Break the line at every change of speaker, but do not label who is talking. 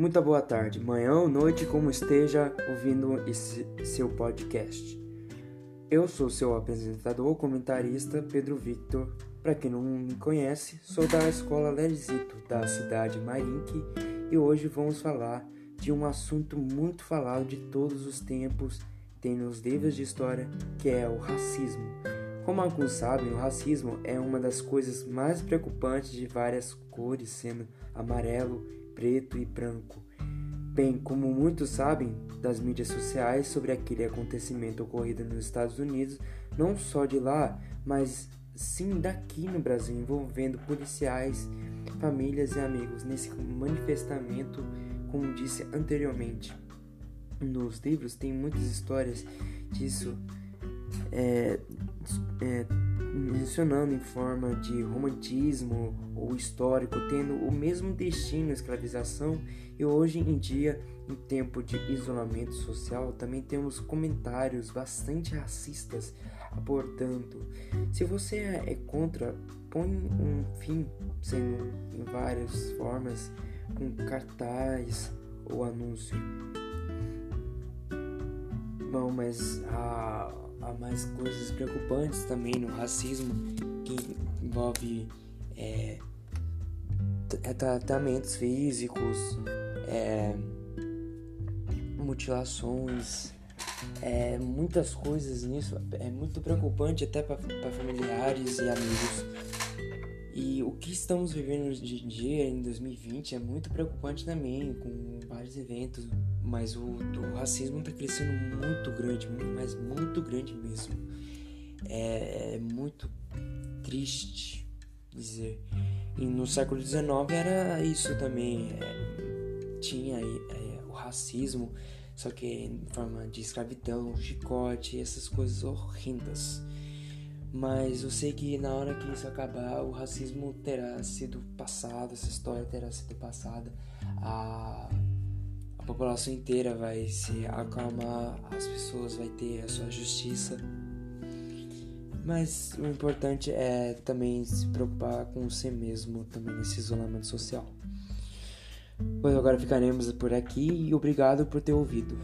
Muita boa tarde, manhã ou noite, como esteja ouvindo esse seu podcast. Eu sou seu apresentador, comentarista Pedro Victor. Para quem não me conhece, sou da Escola Lerizito, da cidade Marinque, e hoje vamos falar de um assunto muito falado de todos os tempos, tem nos livros de história, que é o racismo. Como alguns sabem, o racismo é uma das coisas mais preocupantes de várias cores, sendo amarelo, preto e branco. Bem, como muitos sabem das mídias sociais sobre aquele acontecimento ocorrido nos Estados Unidos, não só de lá, mas sim daqui no Brasil, envolvendo policiais, famílias e amigos nesse manifestamento, como disse anteriormente. Nos livros tem muitas histórias disso, é, é, mencionando em forma de romantismo ou histórico, tendo o mesmo destino, escravização, e hoje em dia, em tempo de isolamento social, também temos comentários bastante racistas abordando. Se você é contra, põe um fim, sendo em várias formas, com cartaz ou anúncio. Bom, mas a há mais coisas preocupantes também no racismo que envolve é, é, tratamentos físicos, é, mutilações, é, muitas coisas nisso. É muito preocupante até para familiares e amigos. E o que estamos vivendo hoje em dia, em 2020, é muito preocupante também, com vários eventos, mas o, o racismo está crescendo muito grande, mas muito grande mesmo. É, é muito triste dizer. E no século XIX era isso também, é, tinha é, o racismo, só que em forma de escravidão, chicote, essas coisas horrendas. Mas eu sei que na hora que isso acabar, o racismo terá sido passado, essa história terá sido passada. A, população inteira vai se acalmar, as pessoas vai ter a sua justiça. Mas o importante é também se preocupar com você mesmo também nesse isolamento social. Pois agora ficaremos por aqui e obrigado por ter ouvido.